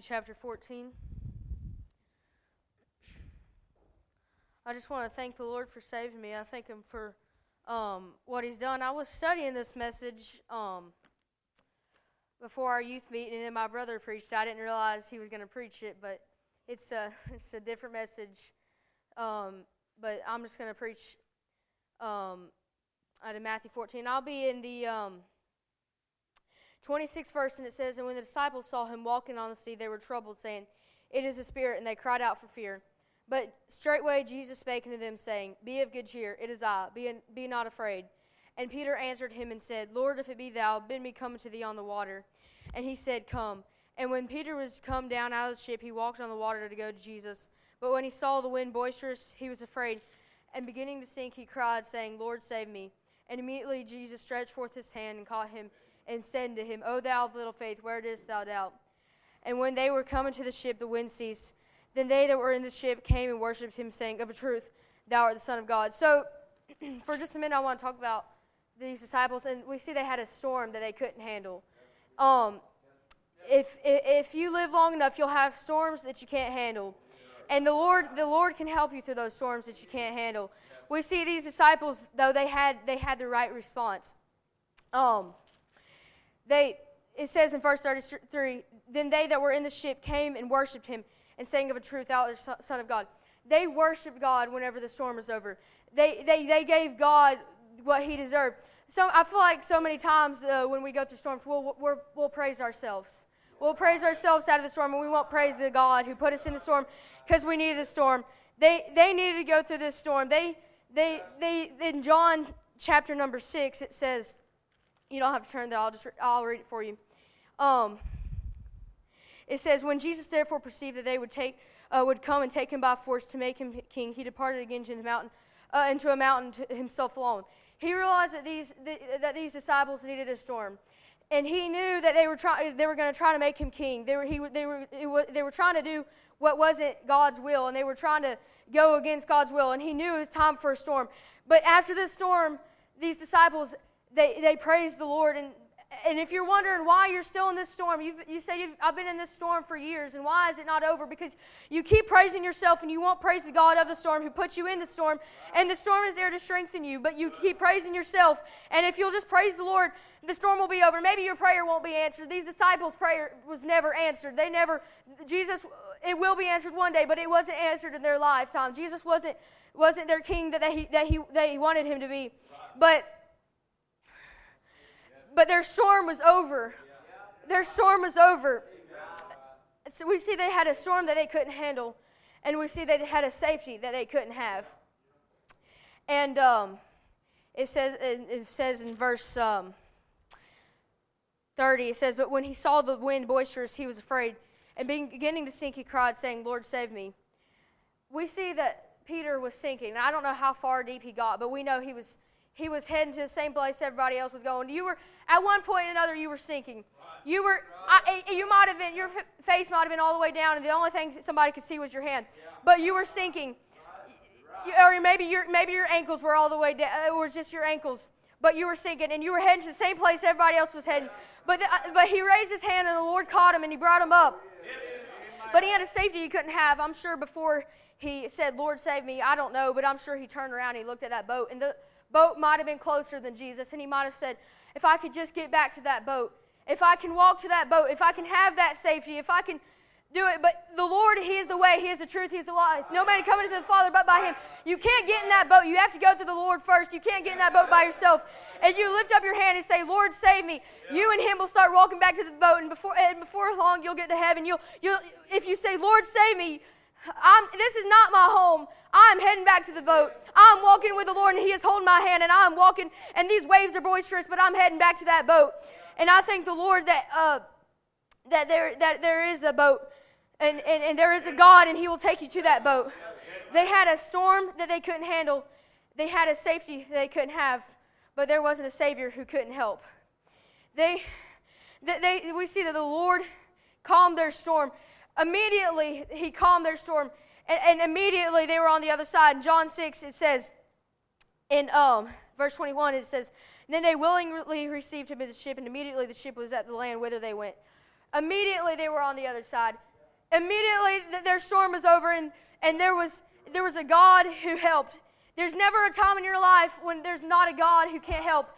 chapter 14. I just want to thank the Lord for saving me. I thank Him for um, what He's done. I was studying this message um, before our youth meeting, and then my brother preached. I didn't realize he was going to preach it, but it's a it's a different message. Um, but I'm just going to preach um, out of Matthew 14. I'll be in the um, 26th verse, and it says, And when the disciples saw him walking on the sea, they were troubled, saying, It is a spirit, and they cried out for fear. But straightway Jesus spake unto them, saying, Be of good cheer, it is I, be, be not afraid. And Peter answered him and said, Lord, if it be thou, bid me come to thee on the water. And he said, Come. And when Peter was come down out of the ship, he walked on the water to go to Jesus. But when he saw the wind boisterous, he was afraid, and beginning to sink, he cried, saying, Lord, save me. And immediately Jesus stretched forth his hand and caught him and said to him, O thou of little faith, where didst thou doubt? And when they were coming to the ship, the wind ceased. Then they that were in the ship came and worshipped him, saying, Of a truth, thou art the Son of God. So, for just a minute, I want to talk about these disciples. And we see they had a storm that they couldn't handle. Um, if, if you live long enough, you'll have storms that you can't handle. And the Lord, the Lord can help you through those storms that you can't handle. We see these disciples, though they had, they had the right response. Um, they, it says in verse 33, then they that were in the ship came and worshipped him and saying of a truth, art the Son of God. They worshiped God whenever the storm was over. They, they, they gave God what he deserved. So I feel like so many times uh, when we go through storms, we'll, we will praise ourselves. We'll praise ourselves out of the storm, and we won't praise the God who put us in the storm because we needed the storm. They, they needed to go through this storm. They, they, they, in John chapter number six, it says, you don't have to turn there. I'll just I'll read it for you. Um, it says, when Jesus therefore perceived that they would take uh, would come and take him by force to make him king, he departed again to the mountain, uh, into a mountain to himself alone. He realized that these that these disciples needed a storm, and he knew that they were trying they were going to try to make him king. They were he they were they were trying to do what wasn't God's will, and they were trying to go against God's will. And he knew it was time for a storm. But after this storm, these disciples they, they praise the Lord. And, and if you're wondering why you're still in this storm, you've, you say, I've been in this storm for years, and why is it not over? Because you keep praising yourself and you won't praise the God of the storm who put you in the storm. And the storm is there to strengthen you, but you keep praising yourself. And if you'll just praise the Lord, the storm will be over. Maybe your prayer won't be answered. These disciples' prayer was never answered. They never, Jesus, it will be answered one day, but it wasn't answered in their lifetime. Jesus wasn't, wasn't their king that they, that, he, that he wanted him to be. But but their storm was over. Their storm was over. So we see they had a storm that they couldn't handle, and we see they had a safety that they couldn't have. And um, it says it says in verse um, 30, it says, But when he saw the wind boisterous, he was afraid, and beginning to sink, he cried, saying, Lord, save me. We see that Peter was sinking. I don't know how far deep he got, but we know he was he was heading to the same place everybody else was going. You were at one point or another you were sinking. You were I, you might have been your face might have been all the way down, and the only thing somebody could see was your hand. But you were sinking. Or maybe your maybe your ankles were all the way down, it was just your ankles. But you were sinking, and you were heading to the same place everybody else was heading. But, the, uh, but he raised his hand, and the Lord caught him, and he brought him up. But he had a safety he couldn't have. I'm sure before he said, Lord, save me. I don't know, but I'm sure he turned around and he looked at that boat. And the, boat might have been closer than Jesus, and he might have said, If I could just get back to that boat, if I can walk to that boat, if I can have that safety, if I can do it. But the Lord, He is the way, He is the truth, He is the life. No man coming to the Father but by Him. You can't get in that boat. You have to go through the Lord first. You can't get in that boat by yourself. And you lift up your hand and say, Lord, save me. You and Him will start walking back to the boat, and before, and before long, you'll get to heaven. You'll, you'll, if you say, Lord, save me, I'm, this is not my home. I'm heading back to the boat. I'm walking with the Lord, and He is holding my hand, and I'm walking, and these waves are boisterous, but I'm heading back to that boat. And I thank the Lord that, uh, that, there, that there is a boat, and, and, and there is a God, and He will take you to that boat. They had a storm that they couldn't handle, they had a safety they couldn't have, but there wasn't a Savior who couldn't help. They, they, they we see that the Lord calmed their storm. Immediately, he calmed their storm, and, and immediately they were on the other side. In John 6, it says, in um, verse 21, it says, Then they willingly received him in the ship, and immediately the ship was at the land whither they went. Immediately they were on the other side. immediately th- their storm was over and, and there was there was a God who helped. There's never a time in your life when there's not a God who can't help.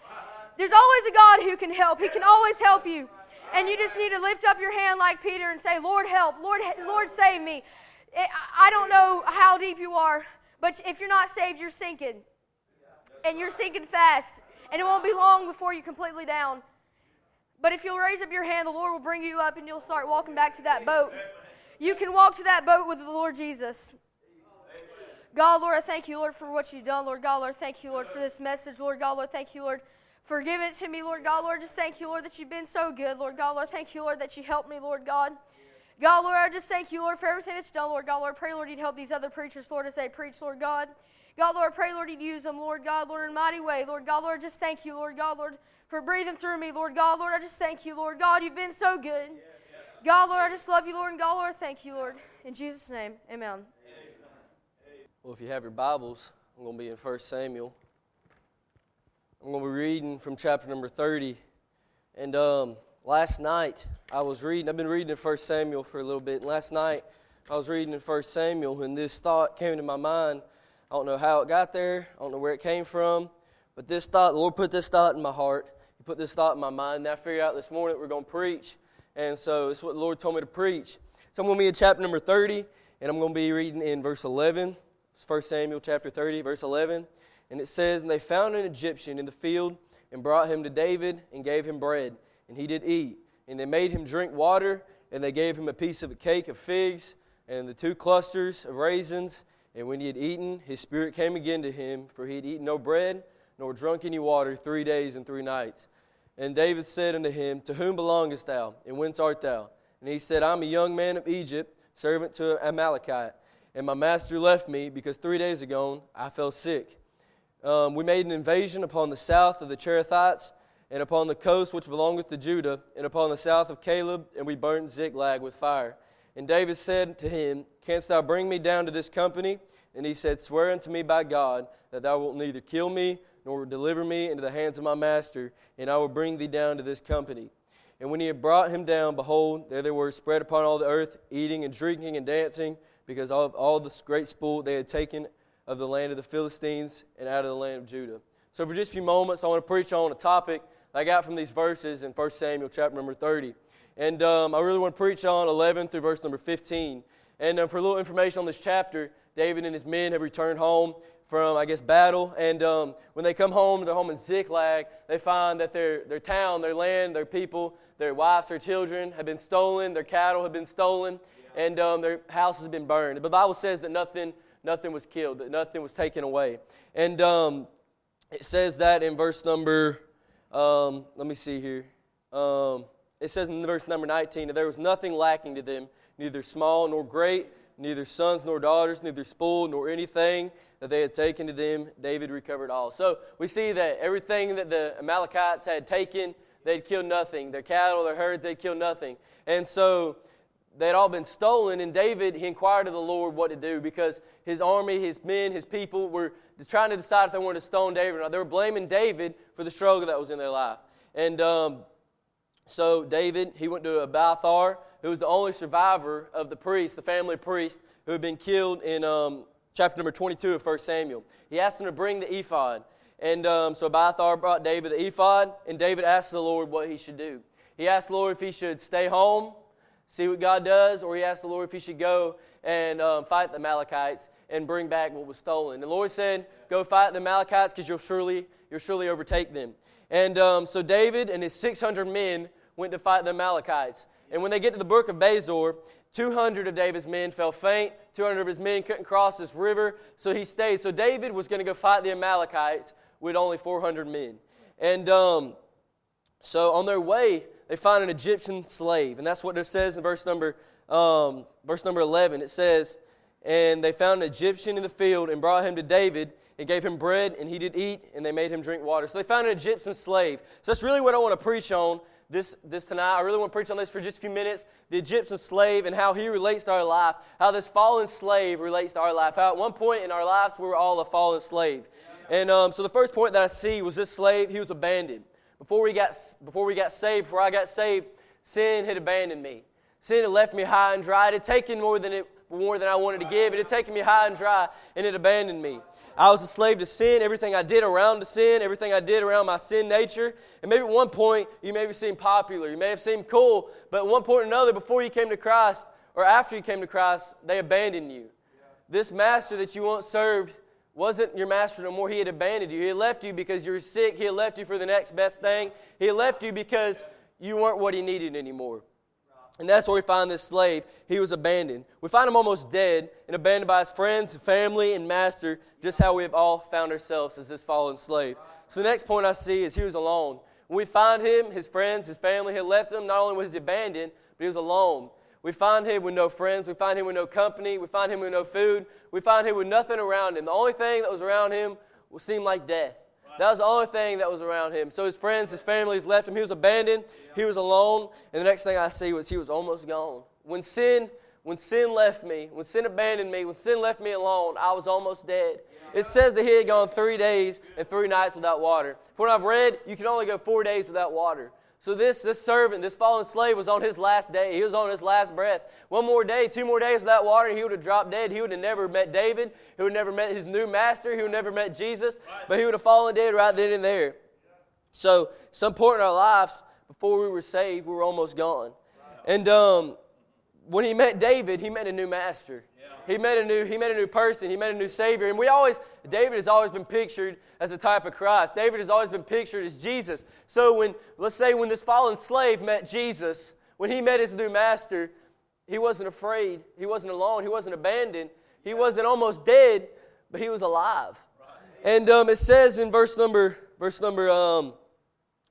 There's always a God who can help. He can always help you. And you just need to lift up your hand like Peter and say, Lord, help. Lord, Lord, save me. Eh, I don't know how deep you are, but if you're not saved, you're sinking. And you're sinking fast. And it won't be long before you're completely down. But if you'll raise up your hand, the Lord will bring you up and you'll start walking back to that boat. You can walk to that boat with the Lord Jesus. God, Lord, I thank you, Lord, for what you've done. Lord God, Lord, thank you, Lord, for this message. Lord God, Lord, thank you, Lord, for giving it to me, Lord God, Lord. Just thank you, Lord, that you've been so good. Lord God, Lord, thank you, Lord, that you helped me, Lord God. God, Lord, I just thank you, Lord, for everything that's done, Lord God, Lord. Pray, Lord, you'd help these other preachers, Lord, as they preach, Lord God. God, Lord, pray, Lord, you'd use them, Lord God, Lord, in a mighty way. Lord God, Lord, just thank you, Lord God, Lord, for breathing through me, Lord God, Lord. I just thank you, Lord God. You've been so good. God, Lord, I just love you, Lord, and God, Lord, thank you, Lord. In Jesus' name, amen. Well, if you have your Bibles, I'm going to be in 1 Samuel. I'm going to be reading from chapter number 30. And um, last night, I was reading, I've been reading in 1 Samuel for a little bit. And last night, I was reading in 1 Samuel, and this thought came to my mind. I don't know how it got there, I don't know where it came from, but this thought, the Lord put this thought in my heart. He put this thought in my mind, and I figured out this morning we're going to preach. And so it's what the Lord told me to preach. So I'm going to be in chapter number 30, and I'm going to be reading in verse 11. It's 1 Samuel chapter 30, verse 11. And it says, And they found an Egyptian in the field and brought him to David and gave him bread. And he did eat. And they made him drink water, and they gave him a piece of a cake of figs and the two clusters of raisins. And when he had eaten, his spirit came again to him, for he had eaten no bread nor drunk any water three days and three nights. And David said unto him, To whom belongest thou, and whence art thou? And he said, I'm a young man of Egypt, servant to Amalekite. And my master left me because three days ago I fell sick. Um, we made an invasion upon the south of the Cherethites, and upon the coast which belongeth to Judah, and upon the south of Caleb, and we burnt Ziklag with fire. And David said to him, Canst thou bring me down to this company? And he said, Swear unto me by God that thou wilt neither kill me nor deliver me into the hands of my master, and I will bring thee down to this company. And when he had brought him down, behold, there they were spread upon all the earth, eating and drinking and dancing, because of all the great spoil they had taken of the land of the Philistines and out of the land of Judah. So, for just a few moments, I want to preach on a topic I got from these verses in 1 Samuel chapter number 30. And um, I really want to preach on 11 through verse number 15. And um, for a little information on this chapter, David and his men have returned home from, I guess, battle. And um, when they come home, they're home in Ziklag, they find that their, their town, their land, their people, their wives, their children have been stolen, their cattle have been stolen, and um, their houses have been burned. But the Bible says that nothing, nothing was killed, that nothing was taken away. And um, it says that in verse number, um, let me see here. Um, it says in verse number 19 that there was nothing lacking to them, neither small nor great, neither sons nor daughters, neither spoil nor anything that they had taken to them, David recovered all. So we see that everything that the Amalekites had taken, they'd killed nothing. Their cattle, their herds, they'd killed nothing. And so they'd all been stolen, and David, he inquired of the Lord what to do because his army, his men, his people were trying to decide if they wanted to stone David or not. They were blaming David for the struggle that was in their life. And um, so David, he went to Abiathar, who was the only survivor of the priest, the family priest, who had been killed in um, chapter number 22 of 1 Samuel. He asked him to bring the ephod. And um, so Abiathar brought David the ephod, and David asked the Lord what he should do. He asked the Lord if he should stay home, see what God does, or he asked the Lord if he should go and um, fight the Amalekites and bring back what was stolen. The Lord said, Go fight the Amalekites because you'll surely, you'll surely overtake them. And um, so David and his 600 men went to fight the Amalekites. And when they get to the brook of Besor, 200 of David's men fell faint. 200 of his men couldn't cross this river, so he stayed. So David was going to go fight the Amalekites with only 400 men. And um, so on their way, they find an Egyptian slave, and that's what it says in verse number um, verse number 11. It says, "And they found an Egyptian in the field and brought him to David." And gave him bread, and he did eat, and they made him drink water. So they found an Egyptian slave. So that's really what I want to preach on this, this tonight. I really want to preach on this for just a few minutes the Egyptian slave and how he relates to our life, how this fallen slave relates to our life. How at one point in our lives we were all a fallen slave. And um, so the first point that I see was this slave, he was abandoned. Before we, got, before we got saved, before I got saved, sin had abandoned me. Sin had left me high and dry. It had taken more than, it, more than I wanted to give. It had taken me high and dry, and it abandoned me. I was a slave to sin, everything I did around the sin, everything I did around my sin nature. And maybe at one point, you maybe seemed popular, you may have seemed cool, but at one point or another, before you came to Christ, or after you came to Christ, they abandoned you. This master that you once served wasn't your master no more. He had abandoned you. He had left you because you were sick. He had left you for the next best thing. He had left you because you weren't what he needed anymore. And that's where we find this slave. He was abandoned. We find him almost dead and abandoned by his friends, family, and master, just how we have all found ourselves as this fallen slave. So the next point I see is he was alone. When we find him, his friends, his family had left him. Not only was he abandoned, but he was alone. We find him with no friends. We find him with no company. We find him with no food. We find him with nothing around him. The only thing that was around him seemed like death. That was the only thing that was around him. So his friends, his families left him. He was abandoned. He was alone. And the next thing I see was he was almost gone. When sin, when sin left me, when sin abandoned me, when sin left me alone, I was almost dead. It says that he had gone three days and three nights without water. For what I've read, you can only go four days without water. So this, this servant, this fallen slave, was on his last day. He was on his last breath. One more day, two more days without water, he would have dropped dead. He would have never met David. He would have never met his new master. He would have never met Jesus. But he would have fallen dead right then and there. So some point in our lives, before we were saved, we were almost gone. And um, when he met David, he met a new master. He met a new, he met a new person. He met a new Savior. And we always, David has always been pictured as a type of Christ. David has always been pictured as Jesus. So when, let's say, when this fallen slave met Jesus, when he met his new master, he wasn't afraid. He wasn't alone. He wasn't abandoned. He wasn't almost dead, but he was alive. And um, it says in verse number, verse number, um,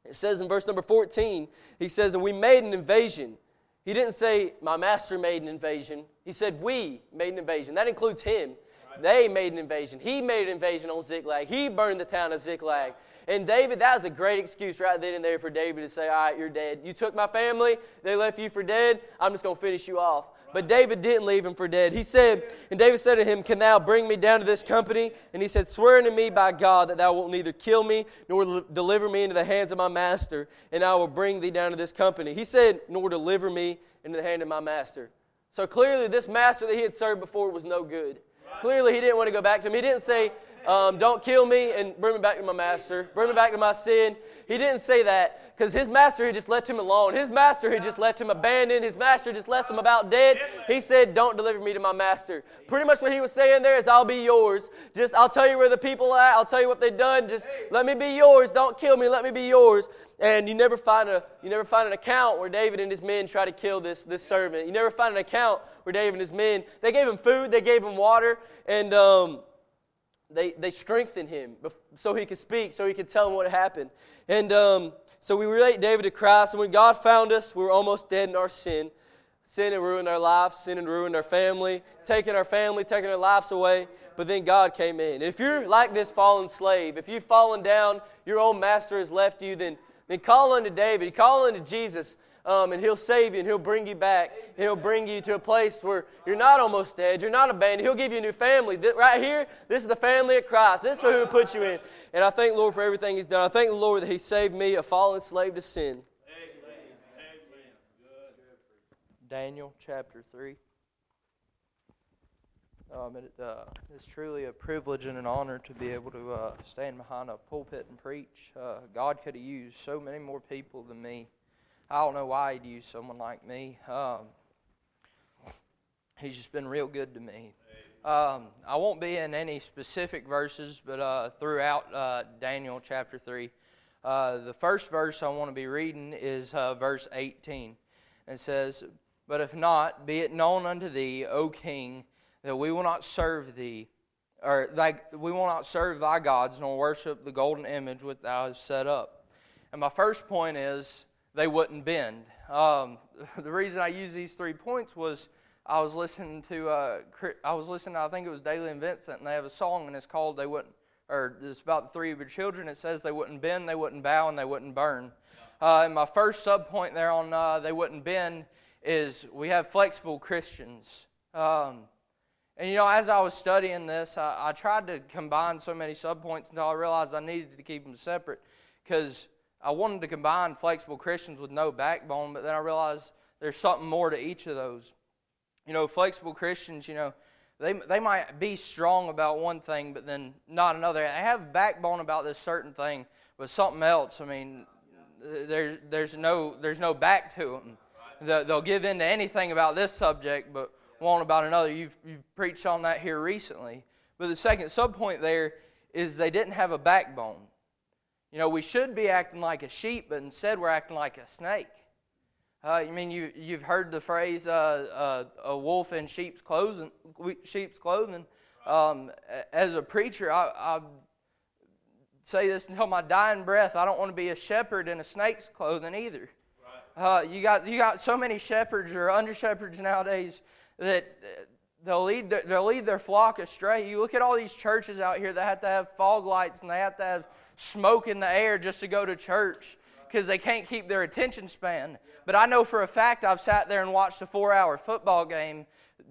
it says in verse number 14, he says, and we made an invasion. He didn't say, my master made an invasion. He said, we made an invasion. That includes him. Right. They made an invasion. He made an invasion on Ziklag. He burned the town of Ziklag. And David, that was a great excuse right then and there for David to say, All right, you're dead. You took my family, they left you for dead. I'm just going to finish you off. But David didn't leave him for dead. He said, and David said to him, Can thou bring me down to this company? And he said, Swear unto me by God that thou wilt neither kill me nor deliver me into the hands of my master, and I will bring thee down to this company. He said, Nor deliver me into the hand of my master. So clearly, this master that he had served before was no good. Clearly, he didn't want to go back to him. He didn't say, um, Don't kill me and bring me back to my master, bring me back to my sin. He didn't say that because his master had just left him alone. His master had just left him abandoned. His master just left him about dead. He said, Don't deliver me to my master. Pretty much what he was saying there is, I'll be yours. Just, I'll tell you where the people are at. I'll tell you what they've done. Just let me be yours. Don't kill me. Let me be yours. And you never find a you never find an account where David and his men try to kill this, this servant. You never find an account where David and his men they gave him food, they gave him water, and um, they they strengthened him so he could speak, so he could tell them what happened. And um, so we relate David to Christ. And when God found us, we were almost dead in our sin. Sin had ruined our lives, sin had ruined our family, taking our family, taking our lives away. But then God came in. And if you're like this fallen slave, if you've fallen down, your old master has left you, then then call unto David, call unto Jesus, um, and He'll save you and He'll bring you back. He'll bring you to a place where you're not almost dead, you're not abandoned. He'll give you a new family. This, right here, this is the family of Christ. This is who He put you in. And I thank Lord for everything He's done. I thank the Lord that He saved me, a fallen slave to sin. Daniel chapter 3. Um, it, uh, it's truly a privilege and an honor to be able to uh, stand behind a pulpit and preach. Uh, God could have used so many more people than me. I don't know why He'd use someone like me. Um, he's just been real good to me. Um, I won't be in any specific verses, but uh, throughout uh, Daniel chapter 3, uh, the first verse I want to be reading is verse 18. It says, But if not, be it known unto thee, O king, that we will not serve thee, or thy, we will not serve thy gods, nor worship the golden image which thou hast set up. And my first point is they wouldn't bend. Um, the reason I use these three points was I was listening to uh, I was listening. To, I think it was Dailey and Vincent, and they have a song, and it's called "They Wouldn't," or it's about the three of your children. It says they wouldn't bend, they wouldn't bow, and they wouldn't burn. Uh, and my first sub point there on uh, they wouldn't bend is we have flexible Christians. Um, and you know, as I was studying this, I, I tried to combine so many sub points until I realized I needed to keep them separate because I wanted to combine flexible Christians with no backbone, but then I realized there's something more to each of those. You know, flexible Christians, you know, they, they might be strong about one thing, but then not another. They have backbone about this certain thing, but something else. I mean, there's there's no there's no back to them. They'll give in to anything about this subject, but won't about another. You've you've preached on that here recently. But the second subpoint there is they didn't have a backbone. You know, we should be acting like a sheep, but instead we're acting like a snake. Uh, I mean, you, you've heard the phrase uh, uh, a wolf in sheep's clothing. Sheep's clothing. Um, as a preacher, I, I, say this until my dying breath. I don't want to be a shepherd in a snake's clothing either. Uh, you got you got so many shepherds or under shepherds nowadays that uh, they'll lead their, they'll lead their flock astray. You look at all these churches out here that have to have fog lights and they have to have smoke in the air just to go to church because they can't keep their attention span. But I know for a fact I've sat there and watched a four hour football game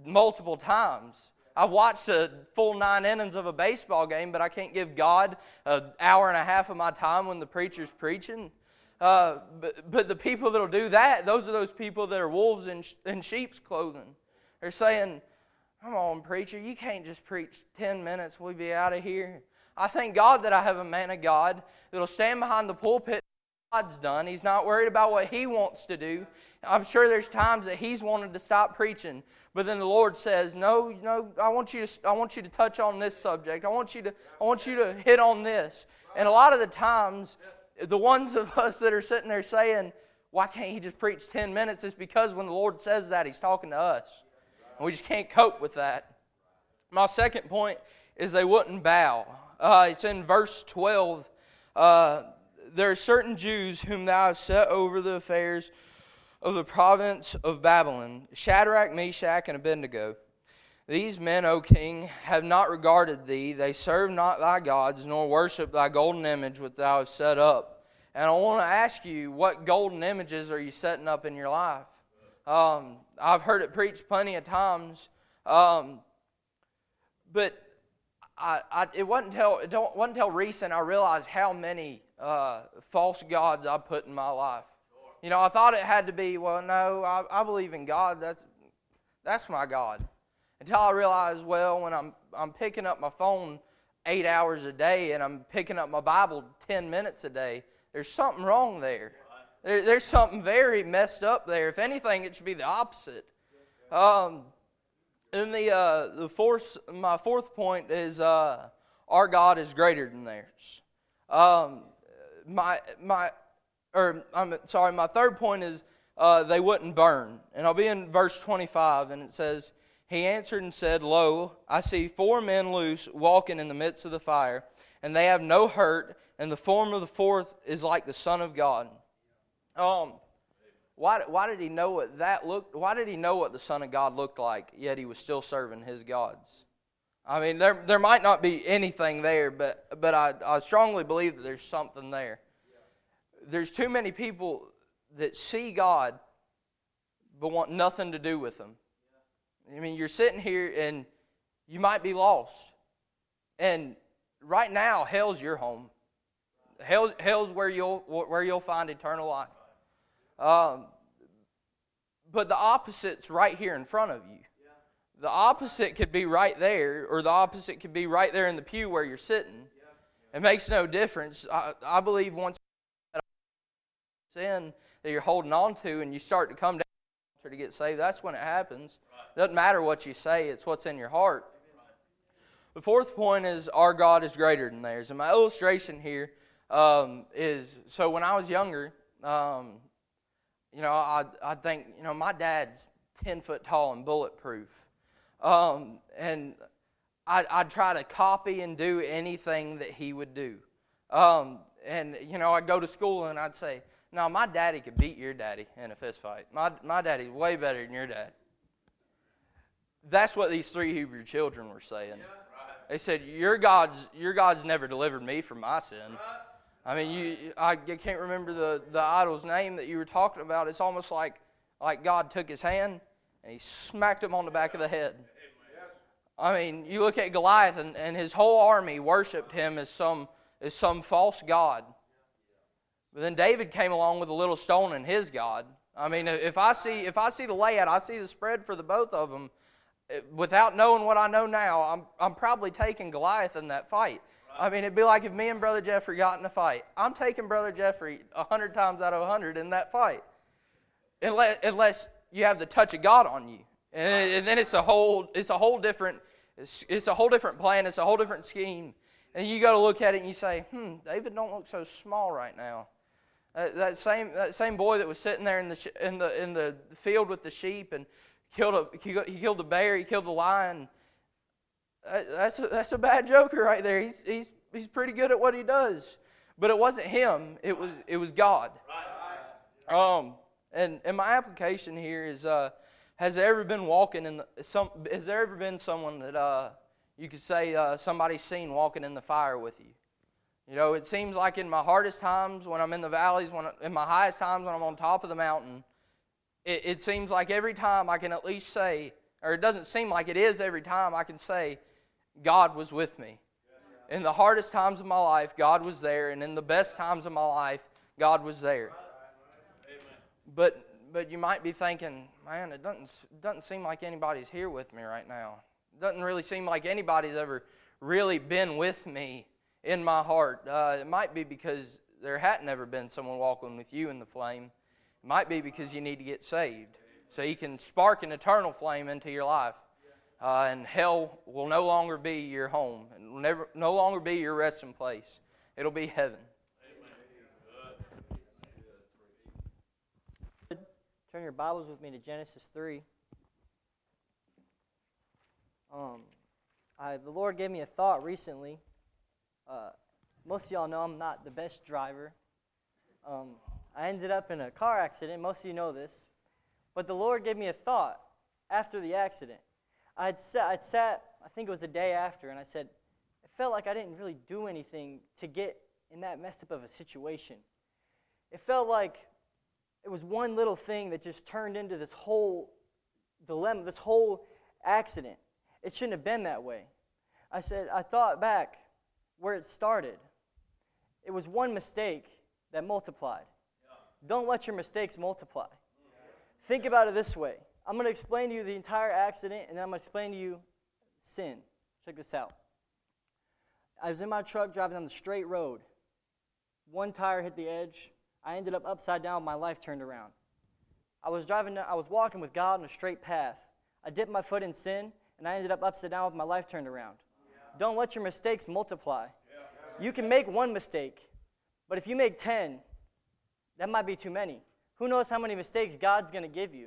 multiple times. I've watched a full nine innings of a baseball game, but I can't give God an hour and a half of my time when the preacher's preaching. Uh, but, but the people that'll do that, those are those people that are wolves in, in sheep's clothing. They're saying, Come on, preacher, you can't just preach 10 minutes, we'll be out of here. I thank God that I have a man of God that'll stand behind the pulpit God's done. He's not worried about what he wants to do. I'm sure there's times that he's wanted to stop preaching, but then the Lord says, "No, no, I want you to I want you to touch on this subject. I want you to I want you to hit on this." And a lot of the times, the ones of us that are sitting there saying, "Why can't he just preach 10 minutes?" is because when the Lord says that, he's talking to us. And we just can't cope with that. My second point is they wouldn't bow. Uh, it's in verse 12. Uh, there are certain Jews whom thou hast set over the affairs of the province of Babylon Shadrach, Meshach, and Abednego. These men, O king, have not regarded thee. They serve not thy gods, nor worship thy golden image which thou hast set up. And I want to ask you, what golden images are you setting up in your life? Um, I've heard it preached plenty of times, um, but I, I, it wasn't until it wasn't until recent I realized how many uh, false gods I put in my life. You know, I thought it had to be, well, no, I, I believe in God. That's, that's my God. Until I realized, well, when I'm, I'm picking up my phone eight hours a day and I'm picking up my Bible 10 minutes a day, there's something wrong there. there there's something very messed up there. If anything, it should be the opposite. Um, and the, uh, the fourth, my fourth point is uh, our God is greater than theirs. Um, my my or I'm sorry, my third point is uh, they wouldn't burn. And I'll be in verse 25, and it says, He answered and said, Lo, I see four men loose walking in the midst of the fire, and they have no hurt, and the form of the fourth is like the Son of God. Um, why, why did he know what that looked? Why did he know what the Son of God looked like? Yet he was still serving his gods. I mean, there, there might not be anything there, but, but I, I strongly believe that there's something there. There's too many people that see God but want nothing to do with Him. I mean, you're sitting here and you might be lost. And right now, hell's your home. Hell, hell's where you'll, where you'll find eternal life. Um, but the opposite's right here in front of you. The opposite could be right there, or the opposite could be right there in the pew where you're sitting. It makes no difference. I, I believe once that sin that you're holding on to and you start to come down to get saved, that's when it happens. It doesn't matter what you say, it's what's in your heart. The fourth point is our God is greater than theirs. And my illustration here um, is so when I was younger, um, you know, I, I think, you know, my dad's 10 foot tall and bulletproof. Um, and I'd, I'd, try to copy and do anything that he would do. Um, and, you know, I'd go to school and I'd say, No, my daddy could beat your daddy in a fist fight. My, my daddy's way better than your dad. That's what these three Hebrew children were saying. Yeah, right. They said, your God's, your God's never delivered me from my sin. Right. I mean, you, I can't remember the, the idol's name that you were talking about. It's almost like, like God took his hand and he smacked him on the back of the head. I mean, you look at Goliath, and, and his whole army worshiped him as some, as some false god. But then David came along with a little stone and his God. I mean, if I see if I see the layout, I see the spread for the both of them. Eh, without knowing what I know now, I'm I'm probably taking Goliath in that fight. I mean, it'd be like if me and Brother Jeffrey got in a fight. I'm taking Brother Jeffrey a hundred times out of a hundred in that fight, unless unless you have the touch of God on you, and, and then it's a whole it's a whole different it's, it's a whole different plan. It's a whole different scheme, and you got to look at it and you say, hmm, David don't look so small right now. Uh, that same that same boy that was sitting there in the in the in the field with the sheep and killed a he, he killed the bear, he killed the lion. That's a, that's a bad joker right there. He's he's he's pretty good at what he does, but it wasn't him. It was it was God. Um, and and my application here is, uh, has there ever been walking in the, some? Has there ever been someone that uh, you could say uh, somebody's seen walking in the fire with you? You know, it seems like in my hardest times, when I'm in the valleys, when in my highest times, when I'm on top of the mountain, it, it seems like every time I can at least say, or it doesn't seem like it is every time I can say, God was with me. In the hardest times of my life, God was there, and in the best times of my life, God was there. But but you might be thinking, man, it doesn't doesn't seem like anybody's here with me right now. It doesn't really seem like anybody's ever really been with me in my heart. Uh, it might be because there hadn't ever been someone walking with you in the flame. It might be because you need to get saved. So you can spark an eternal flame into your life. Uh, and hell will no longer be your home. and will never, no longer be your resting place. It'll be heaven. Turn your Bibles with me to Genesis 3. Um, I, the Lord gave me a thought recently uh, most of y'all know I'm not the best driver. Um, I ended up in a car accident. Most of you know this. But the Lord gave me a thought after the accident. I'd sat, I'd sat, I think it was the day after, and I said, it felt like I didn't really do anything to get in that messed up of a situation. It felt like it was one little thing that just turned into this whole dilemma, this whole accident. It shouldn't have been that way. I said, I thought back where it started. It was one mistake that multiplied. Don't let your mistakes multiply. Think about it this way I'm going to explain to you the entire accident, and then I'm going to explain to you sin. Check this out. I was in my truck driving on the straight road. One tire hit the edge. I ended up upside down, my life turned around. I was driving, I was walking with God on a straight path. I dipped my foot in sin, and I ended up upside down with my life turned around. Don't let your mistakes multiply. You can make one mistake, but if you make 10, that might be too many. Who knows how many mistakes God's going to give you?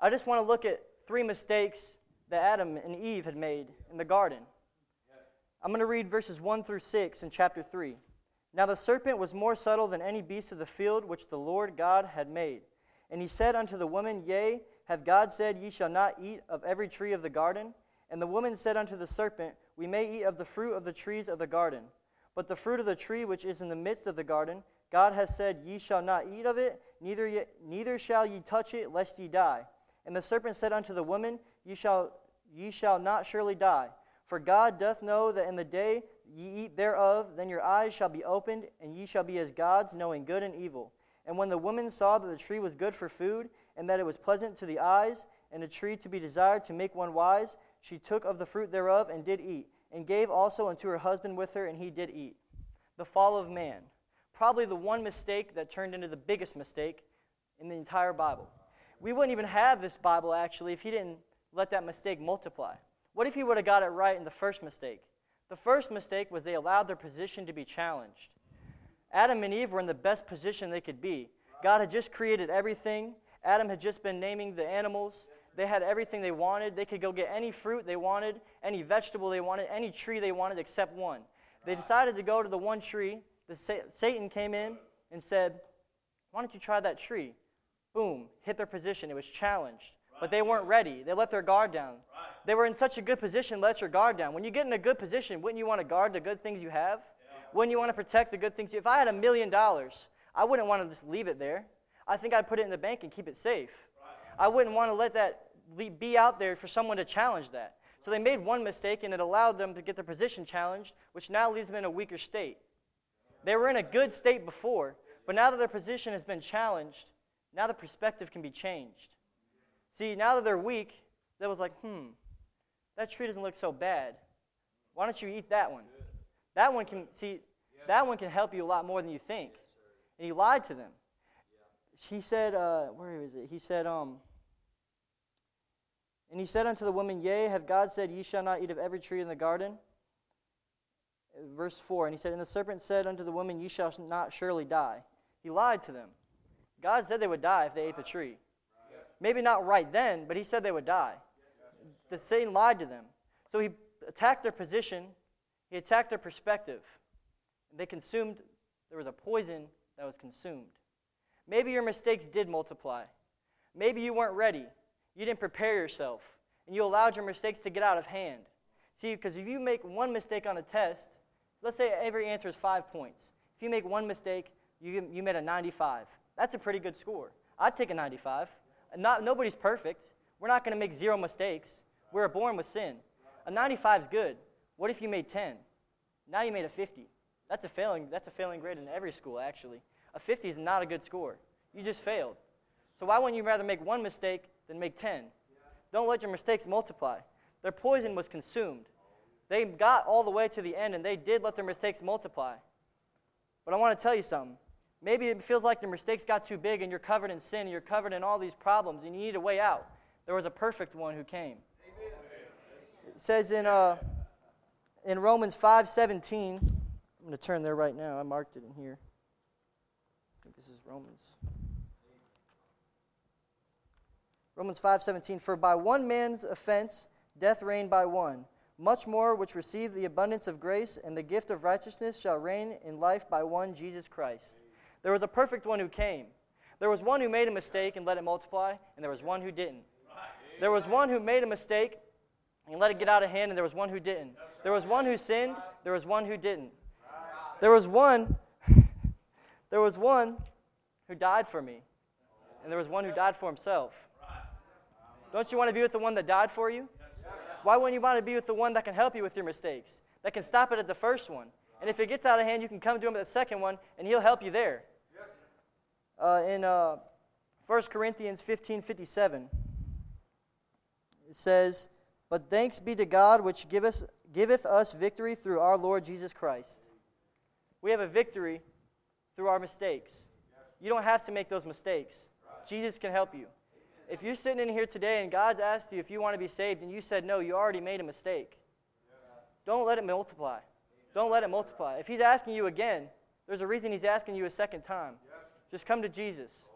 I just want to look at three mistakes that Adam and Eve had made in the garden. I'm going to read verses 1 through 6 in chapter 3. Now the serpent was more subtle than any beast of the field which the Lord God had made. And he said unto the woman, Yea, hath God said, Ye shall not eat of every tree of the garden? And the woman said unto the serpent, We may eat of the fruit of the trees of the garden. But the fruit of the tree which is in the midst of the garden, God has said, Ye shall not eat of it, neither, ye, neither shall ye touch it, lest ye die. And the serpent said unto the woman, Ye shall, ye shall not surely die. For God doth know that in the day ye eat thereof, then your eyes shall be opened, and ye shall be as gods, knowing good and evil. And when the woman saw that the tree was good for food, and that it was pleasant to the eyes, and a tree to be desired to make one wise, she took of the fruit thereof and did eat, and gave also unto her husband with her, and he did eat. The fall of man. Probably the one mistake that turned into the biggest mistake in the entire Bible. We wouldn't even have this Bible actually if he didn't let that mistake multiply. What if he would have got it right in the first mistake? The first mistake was they allowed their position to be challenged. Adam and Eve were in the best position they could be. God had just created everything. Adam had just been naming the animals. They had everything they wanted. They could go get any fruit they wanted, any vegetable they wanted, any tree they wanted except one. They decided to go to the one tree. The Satan came in and said, Why don't you try that tree? Boom, hit their position. It was challenged. But they weren't ready. They let their guard down. They were in such a good position, let your guard down. When you get in a good position, wouldn't you want to guard the good things you have? Wouldn't you want to protect the good things? If I had a million dollars, I wouldn't want to just leave it there. I think I'd put it in the bank and keep it safe. I wouldn't want to let that be out there for someone to challenge that. So they made one mistake, and it allowed them to get their position challenged, which now leaves them in a weaker state. They were in a good state before, but now that their position has been challenged, Now the perspective can be changed. See, now that they're weak, they was like, hmm, that tree doesn't look so bad. Why don't you eat that one? That one can, see, that one can help you a lot more than you think. And he lied to them. He said, uh, where is it? He said, um, and he said unto the woman, Yea, have God said, Ye shall not eat of every tree in the garden? Verse 4 And he said, And the serpent said unto the woman, Ye shall not surely die. He lied to them. God said they would die if they ate the tree. Maybe not right then, but he said they would die. The Satan lied to them. So he attacked their position, he attacked their perspective. They consumed, there was a poison that was consumed. Maybe your mistakes did multiply. Maybe you weren't ready. You didn't prepare yourself. And you allowed your mistakes to get out of hand. See, because if you make one mistake on a test, let's say every answer is five points. If you make one mistake, you, you made a 95. That's a pretty good score. I'd take a 95. Not, nobody's perfect. We're not going to make zero mistakes. We're born with sin. A 95 is good. What if you made 10? Now you made a 50. That's a failing. That's a failing grade in every school, actually. A 50 is not a good score. You just failed. So why wouldn't you rather make one mistake than make 10? Don't let your mistakes multiply. Their poison was consumed. They got all the way to the end, and they did let their mistakes multiply. But I want to tell you something. Maybe it feels like your mistakes got too big, and you're covered in sin, and you're covered in all these problems, and you need a way out. There was a perfect one who came. It says in, uh, in Romans 5.17, I'm going to turn there right now. I marked it in here. I think this is Romans. Romans 5:17 For by one man's offense death reigned by one much more which receive the abundance of grace and the gift of righteousness shall reign in life by one Jesus Christ. There was a perfect one who came. There was one who made a mistake and let it multiply, and there was one who didn't. There was one who made a mistake and let it get out of hand, and there was one who didn't. There was one who sinned, there was one who didn't. There was one there was one who died for me, and there was one who died for himself. Don't you want to be with the one that died for you? Why wouldn't you want to be with the one that can help you with your mistakes, that can stop it at the first one? And if it gets out of hand, you can come to him at the second one, and he'll help you there. Uh, in uh, 1 Corinthians 15 57, it says, But thanks be to God which giveth, giveth us victory through our Lord Jesus Christ. We have a victory through our mistakes. You don't have to make those mistakes. Jesus can help you. If you're sitting in here today and God's asked you if you want to be saved and you said no, you already made a mistake. Don't let it multiply. Don't let it multiply. If He's asking you again, there's a reason He's asking you a second time. Just come to Jesus.